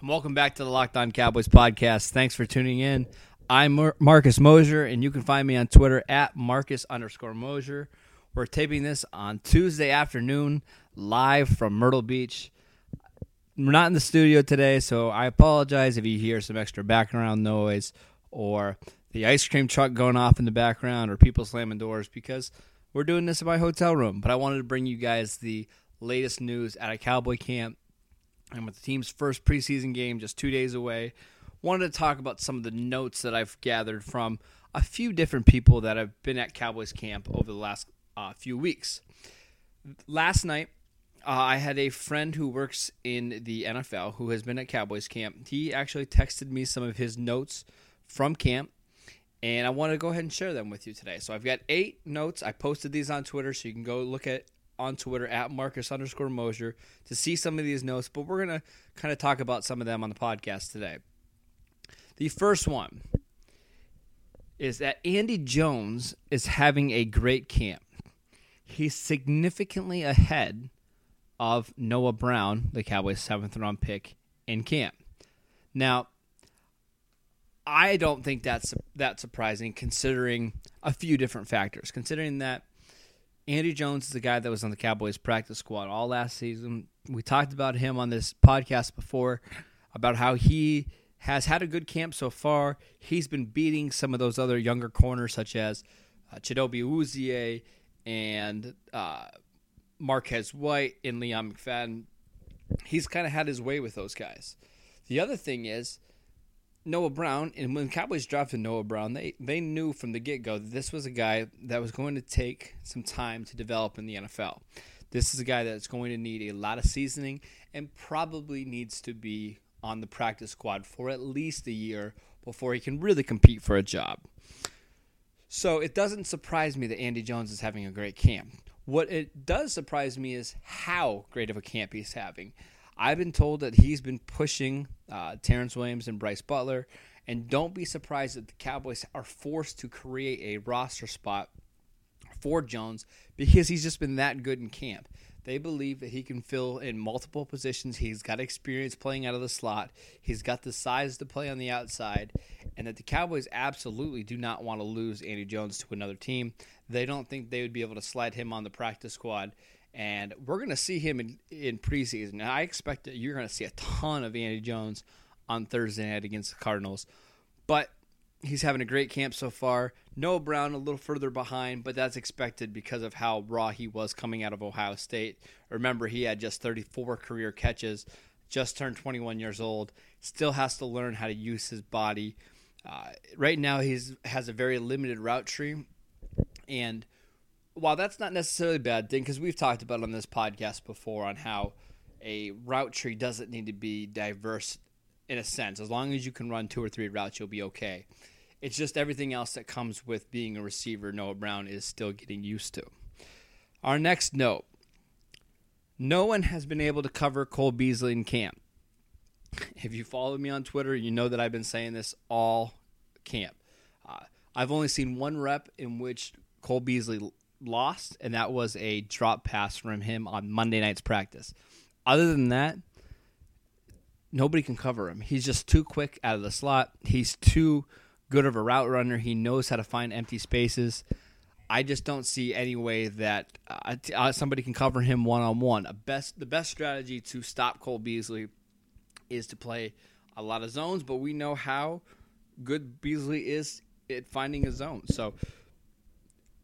And welcome back to the Locked On Cowboys podcast. Thanks for tuning in. I'm Mar- Marcus Mosher, and you can find me on Twitter at Marcus underscore Mosher. We're taping this on Tuesday afternoon, live from Myrtle Beach. We're not in the studio today, so I apologize if you hear some extra background noise or the ice cream truck going off in the background or people slamming doors because we're doing this in my hotel room. But I wanted to bring you guys the latest news at a Cowboy camp and with the team's first preseason game just two days away. Wanted to talk about some of the notes that I've gathered from a few different people that have been at Cowboys camp over the last uh, few weeks. Last night, uh, I had a friend who works in the NFL who has been at Cowboys camp. He actually texted me some of his notes from camp, and I want to go ahead and share them with you today. So I've got eight notes. I posted these on Twitter, so you can go look at on Twitter at Marcus underscore Mosher to see some of these notes. But we're gonna kind of talk about some of them on the podcast today. The first one is that Andy Jones is having a great camp. He's significantly ahead of Noah Brown, the Cowboys' seventh round pick, in camp. Now, I don't think that's that surprising, considering a few different factors. Considering that Andy Jones is the guy that was on the Cowboys practice squad all last season. We talked about him on this podcast before about how he has had a good camp so far. He's been beating some of those other younger corners, such as uh, Chidobe Awuzie and uh, Marquez White and Leon McFadden. He's kind of had his way with those guys. The other thing is Noah Brown, and when Cowboys drafted Noah Brown, they, they knew from the get go that this was a guy that was going to take some time to develop in the NFL. This is a guy that's going to need a lot of seasoning and probably needs to be on the practice squad for at least a year before he can really compete for a job. So it doesn't surprise me that Andy Jones is having a great camp. What it does surprise me is how great of a camp he's having. I've been told that he's been pushing uh, Terrance Williams and Brice Butler, and don't be surprised that the Cowboys are forced to create a roster spot for Jones because he's just been that good in camp. They believe that he can fill in multiple positions. He's got experience playing out of the slot. He's got the size to play on the outside, and that the Cowboys absolutely do not want to lose Andy Jones to another team. They don't think they would be able to slide him on the practice squad. And we're going to see him in, in preseason. I expect that you're going to see a ton of Andy Jones on Thursday night against the Cardinals. But he's having a great camp so far. Noah Brown a little further behind, but that's expected because of how raw he was coming out of Ohio State. Remember, he had just 34 career catches, just turned 21 years old, still has to learn how to use his body. Uh, right now, he's has a very limited route tree, and while that's not necessarily a bad thing, because we've talked about on this podcast before on how a route tree doesn't need to be diverse in a sense. As long as you can run two or three routes, you'll be okay. It's just everything else that comes with being a receiver, Noah Brown is still getting used to. Our next note no one has been able to cover Cole Beasley in camp. If you follow me on Twitter, you know that I've been saying this all camp. Uh, I've only seen one rep in which Cole Beasley lost, and that was a drop pass from him on Monday night's practice. Other than that, nobody can cover him. He's just too quick out of the slot. He's too good of a route runner. He knows how to find empty spaces. I just don't see any way that uh, uh somebody can cover him one on one. Best the best strategy to stop Cole Beasley is to play a lot of zones, but we know how good Beasley is at finding a zone. So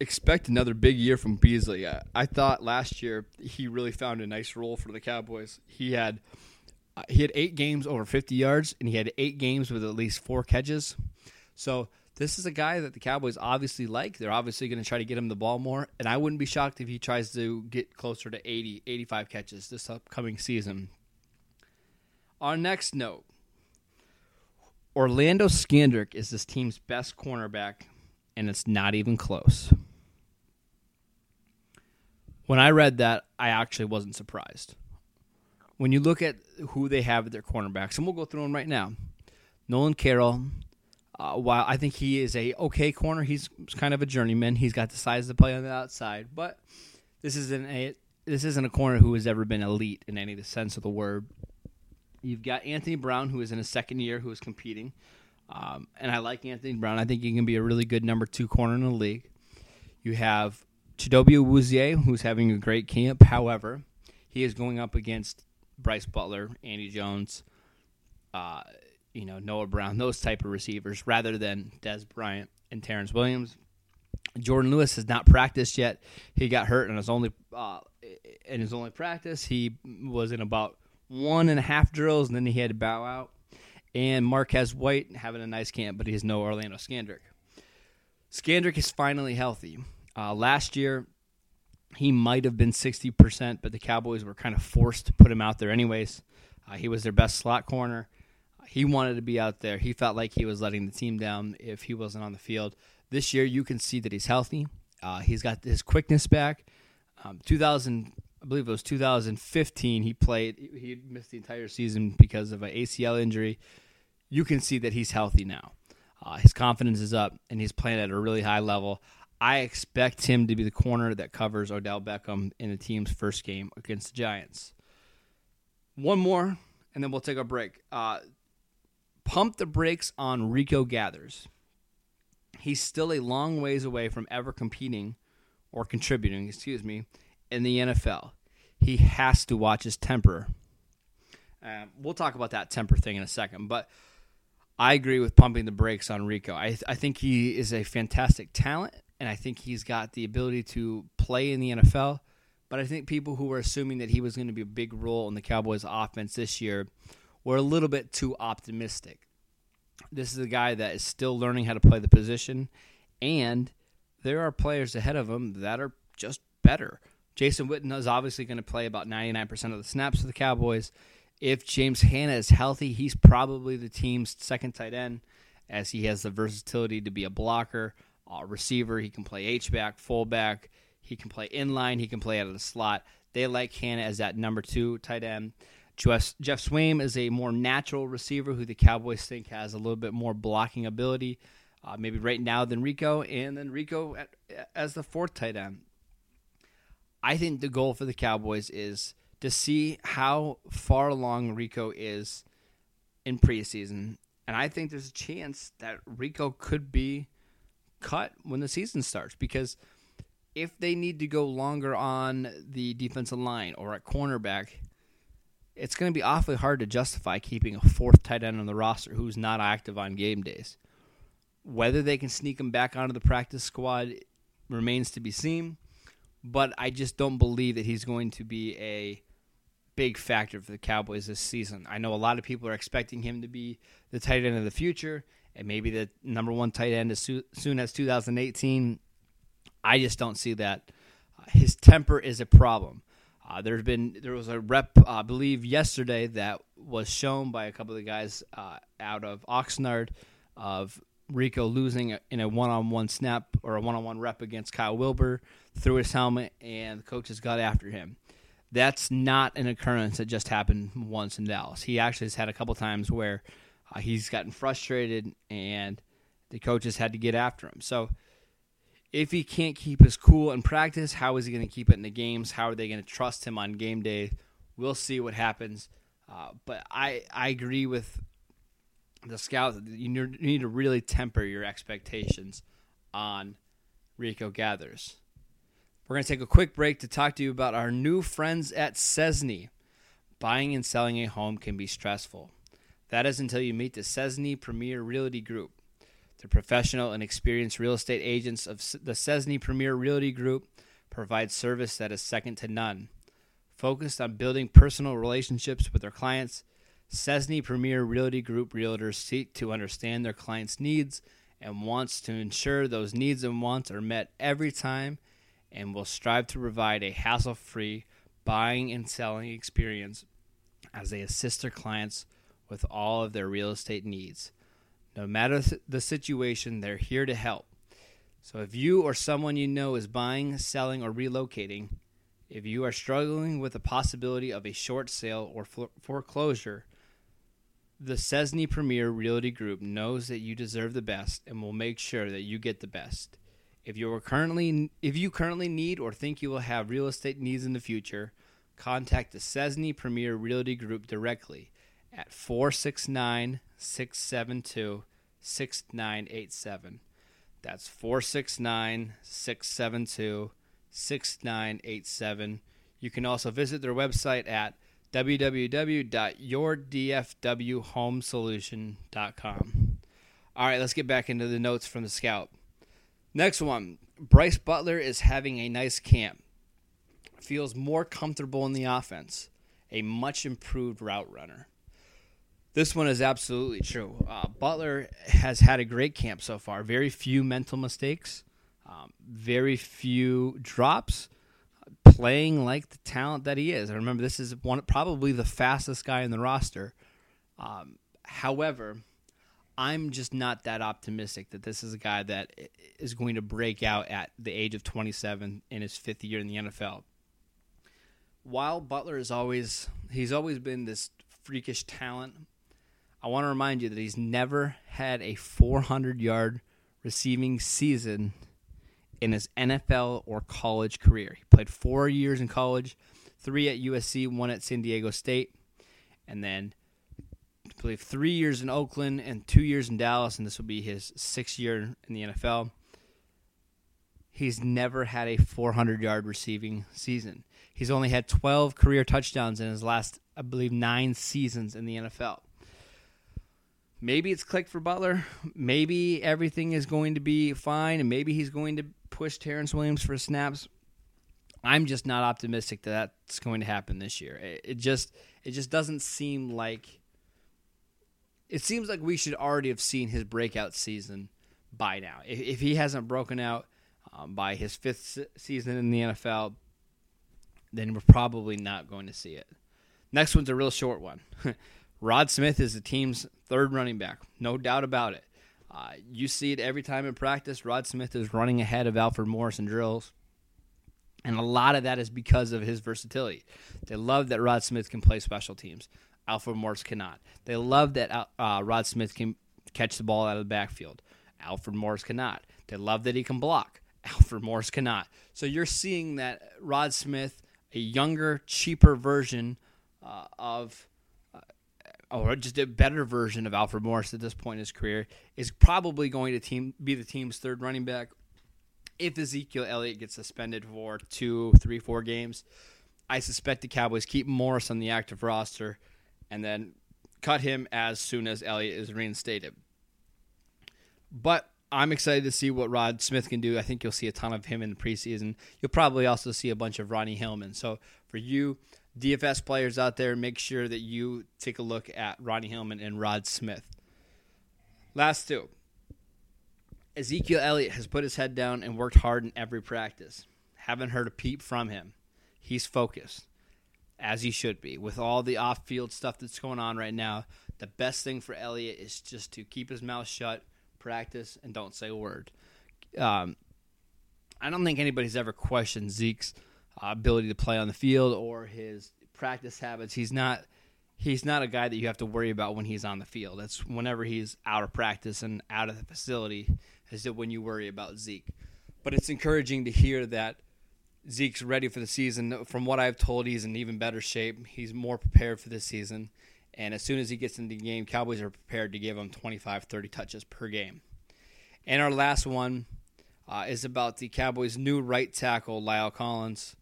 expect another big year from Beasley. I, I thought last year he really found a nice role for the Cowboys. He had uh, he had eight games over 50 yards, and he had eight games with at least four catches. So this is a guy that the Cowboys obviously like. They're obviously going to try to get him the ball more, and I wouldn't be shocked if he tries to get closer to 80, 85 catches this upcoming season. Our next note Orlando Scandrick is this team's best cornerback, and it's not even close. When I read that, I actually wasn't surprised. When you look at who they have at their cornerbacks, and we'll go through them right now. Nolan Carroll, uh, while I think he is a okay corner, he's kind of a journeyman. He's got the size to play on the outside, but this isn't a this isn't a corner who has ever been elite in any sense of the word. You've got Anthony Brown, who is in his second year, who is competing, um, and I like Anthony Brown. I think he can be a really good number two corner in the league. You have Chidobe Awuzie, who's having a great camp. However, he is going up against Brice Butler, Andy Jones, uh, you know Noah Brown, those type of receivers, rather than Dez Bryant and Terrance Williams. Jourdan Lewis has not practiced yet. He got hurt in his only uh, in his only practice. He was in about one and a half drills, and then he had to bow out. And Marquez White having a nice camp, but he's no Orlando Scandrick. Scandrick is finally healthy. Uh, last year, he might have been 60%, but the Cowboys were kind of forced to put him out there anyways. Uh, he was their best slot corner. He wanted to be out there. He felt like he was letting the team down if he wasn't on the field. This year, you can see that he's healthy. Uh, he's got his quickness back. Um, 2000, I believe it was 2015. He played. He missed the entire season because of an ACL injury. You can see that he's healthy now. Uh, his confidence is up, and he's playing at a really high level. I expect him to be the corner that covers Odell Beckham in the team's first game against the Giants. One more, and then we'll take a break. Uh, pump the brakes on Rico Gathers. He's still a long ways away from ever competing or contributing, excuse me, in the NFL. He has to watch his temper. Uh, we'll talk about that temper thing in a second, but I agree with pumping the brakes on Rico. I, I think he is a fantastic talent, and I think he's got the ability to play in the NFL. But I think people who were assuming that he was going to be a big role in the Cowboys' offense this year were a little bit too optimistic. This is a guy that is still learning how to play the position, and there are players ahead of him that are just better. Jason Witten is obviously going to play about 99% of the snaps for the Cowboys. If James Hanna is healthy, he's probably the team's second tight end, as he has the versatility to be a blocker, a receiver. He can play H-back, fullback. He can play inline. He can play out of the slot. They like Hanna as that number two tight end. Geoff, Swaim is a more natural receiver who the Cowboys think has a little bit more blocking ability, uh, maybe right now than Rico, and then Rico at, as the fourth tight end. I think the goal for the Cowboys is to see how far along Rico is in preseason. And I think there's a chance that Rico could be cut when the season starts because if they need to go longer on the defensive line or at cornerback, it's going to be awfully hard to justify keeping a fourth tight end on the roster who's not active on game days. Whether they can sneak him back onto the practice squad remains to be seen, but I just don't believe that he's going to be a big factor for the Cowboys this season. I know a lot of people are expecting him to be the tight end of the future and maybe the number one tight end as soon as 2018. I just don't see that. his temper is a problem. Uh, there's been there was a rep, uh, I believe, yesterday that was shown by a couple of the guys uh, out of Oxnard of Rico losing in a one-on-one snap or a one-on-one rep against Kyle Wilber threw his helmet, and the coaches got after him. That's not an occurrence that just happened once in Dallas. He actually has had a couple times where uh, he's gotten frustrated, and the coaches had to get after him. So if he can't keep his cool in practice, how is he going to keep it in the games? How are they going to trust him on game day? We'll see what happens. Uh, but I, I agree with the scouts. You need to really temper your expectations on Rico Gathers. We're going to take a quick break to talk to you about our new friends at Cesney. Buying and selling a home can be stressful. That is until you meet the Cesney Premier Realty Group. The professional and experienced real estate agents of the Cesney Premier Realty Group provide service that is second to none. Focused on building personal relationships with their clients, Cesny Premier Realty Group realtors seek to understand their clients' needs and wants to ensure those needs and wants are met every time and will strive to provide a hassle-free buying and selling experience as they assist their clients with all of their real estate needs. No matter the situation, they're here to help. So if you or someone you know is buying, selling, or relocating, if you are struggling with the possibility of a short sale or foreclosure, the Cesny Premier Realty Group knows that you deserve the best and will make sure that you get the best. If you are currently if you currently need or think you will have real estate needs in the future, contact the Cesny Premier Realty Group directly at 469 672 6987. That's 469 672 6987. You can also visit their website at www.yourdfwhomesolution.com. All right, let's get back into the notes from the scout. Next one Brice Butler is having a nice camp. Feels more comfortable in the offense. A much improved route runner. This one is absolutely true. Uh, Butler has had a great camp so far. Very few mental mistakes, um, very few drops, playing like the talent that he is. I remember this is one probably the fastest guy in the roster. Um, however, I'm just not that optimistic that this is a guy that is going to break out at the age of 27 in his fifth year in the NFL. While Butler is always he's always been this freakish talent I want to remind you that he's never had a 400 yard receiving season in his NFL or college career. He played four years in college, three at USC, one at San Diego State, and then I believe three years in Oakland and two years in Dallas, and this will be his sixth year in the NFL. He's never had a 400 yard receiving season. He's only had 12 career touchdowns in his last, I believe, nine seasons in the NFL maybe it's clicked for Butler. Maybe everything is going to be fine, and maybe he's going to push Terrance Williams for snaps. I'm just not optimistic that that's going to happen this year. It, just it just doesn't seem like it seems like we should already have seen his breakout season by now. If, if he hasn't broken out um, by his fifth season in the NFL, then we're probably not going to see it. Next one's a real short one. Rod Smith is the team's third running back, no doubt about it. Uh, you see it every time in practice. Rod Smith is running ahead of Alfred Morris in drills. And a lot of that is because of his versatility. They love that Rod Smith can play special teams. Alfred Morris cannot. They love that uh, Rod Smith can catch the ball out of the backfield. Alfred Morris cannot. They love that he can block. Alfred Morris cannot. So you're seeing that Rod Smith, a younger, cheaper version uh, of or just a better version of Alfred Morris at this point in his career, is probably going to team be the team's third running back. If Ezekiel Elliott gets suspended for two, three, four games, I suspect the Cowboys keep Morris on the active roster and then cut him as soon as Elliott is reinstated. But I'm excited to see what Rod Smith can do. I think you'll see a ton of him in the preseason. You'll probably also see a bunch of Ronnie Hillman. So for you, DFS players out there, make sure that you take a look at Ronnie Hillman and Rod Smith. Last two. Ezekiel Elliott has put his head down and worked hard in every practice. Haven't heard a peep from him. He's focused, as he should be. With all the off field stuff that's going on right now, the best thing for Elliott is just to keep his mouth shut, practice, and don't say a word. Um, I don't think anybody's ever questioned Zeke's ability to play on the field or his practice habits. He's not he's not a guy that you have to worry about when he's on the field. That's whenever he's out of practice and out of the facility is when you worry about Zeke. But it's encouraging to hear that Zeke's ready for the season. From what I've told, he's in even better shape. He's more prepared for this season. And as soon as he gets into the game, Cowboys are prepared to give him 25, 30 touches per game. And our last one uh, is about the Cowboys' new right tackle, La'el Collins.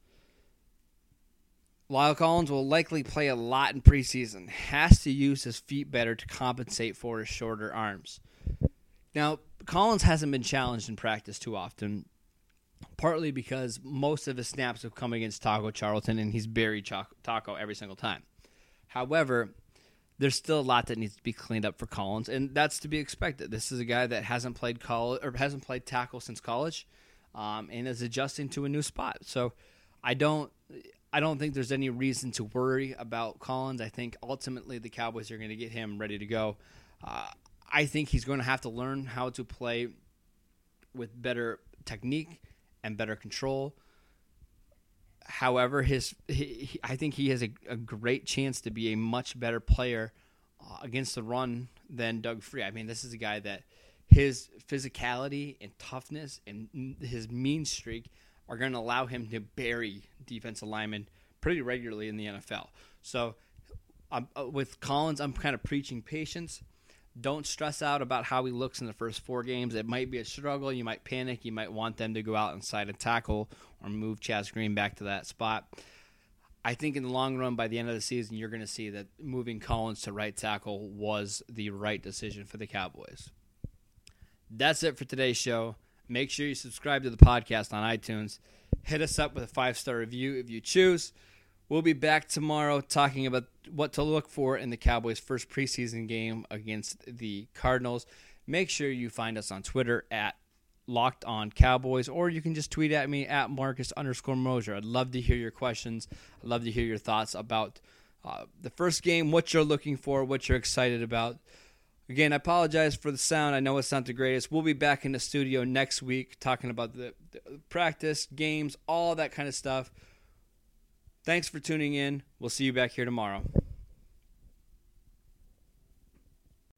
La'el Collins will likely play a lot in preseason, has to use his feet better to compensate for his shorter arms. Now, Collins hasn't been challenged in practice too often, partly because most of his snaps have come against Taco Charlton and he's buried Taco every single time. However, there's still a lot that needs to be cleaned up for Collins, and that's to be expected. This is a guy that hasn't played college or hasn't played tackle since college, um, and is adjusting to a new spot. So I don't I don't think there's any reason to worry about Collins. I think ultimately the Cowboys are going to get him ready to go. Uh, I think he's going to have to learn how to play with better technique and better control. However, his he, he, I think he has a, a, great chance to be a much better player uh, against the run than Doug Free. I mean, this is a guy that his physicality and toughness and his mean streak are going to allow him to bury defensive linemen pretty regularly in the NFL. So, uh, with Collins, I'm kind of preaching patience. Don't stress out about how he looks in the first four games. It might be a struggle. You might panic. You might want them to go out and tackle or move Chaz Green back to that spot. I think in the long run, by the end of the season, you're going to see that moving Collins to right tackle was the right decision for the Cowboys. That's it for today's show. Make sure you subscribe to the podcast on iTunes. Hit us up with a five star review if you choose. We'll be back tomorrow talking about what to look for in the Cowboys' first preseason game against the Cardinals. Make sure you find us on Twitter at Locked On Cowboys, or you can just tweet at me at Marcus underscore Mosher. I'd love to hear your questions. I'd love to hear your thoughts about uh, the first game, what you're looking for, what you're excited about. Again, I apologize for the sound. I know it's not the greatest. We'll be back in the studio next week talking about the, the practice, games, all that kind of stuff. Thanks for tuning in. We'll see you back here tomorrow.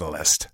Catalyst.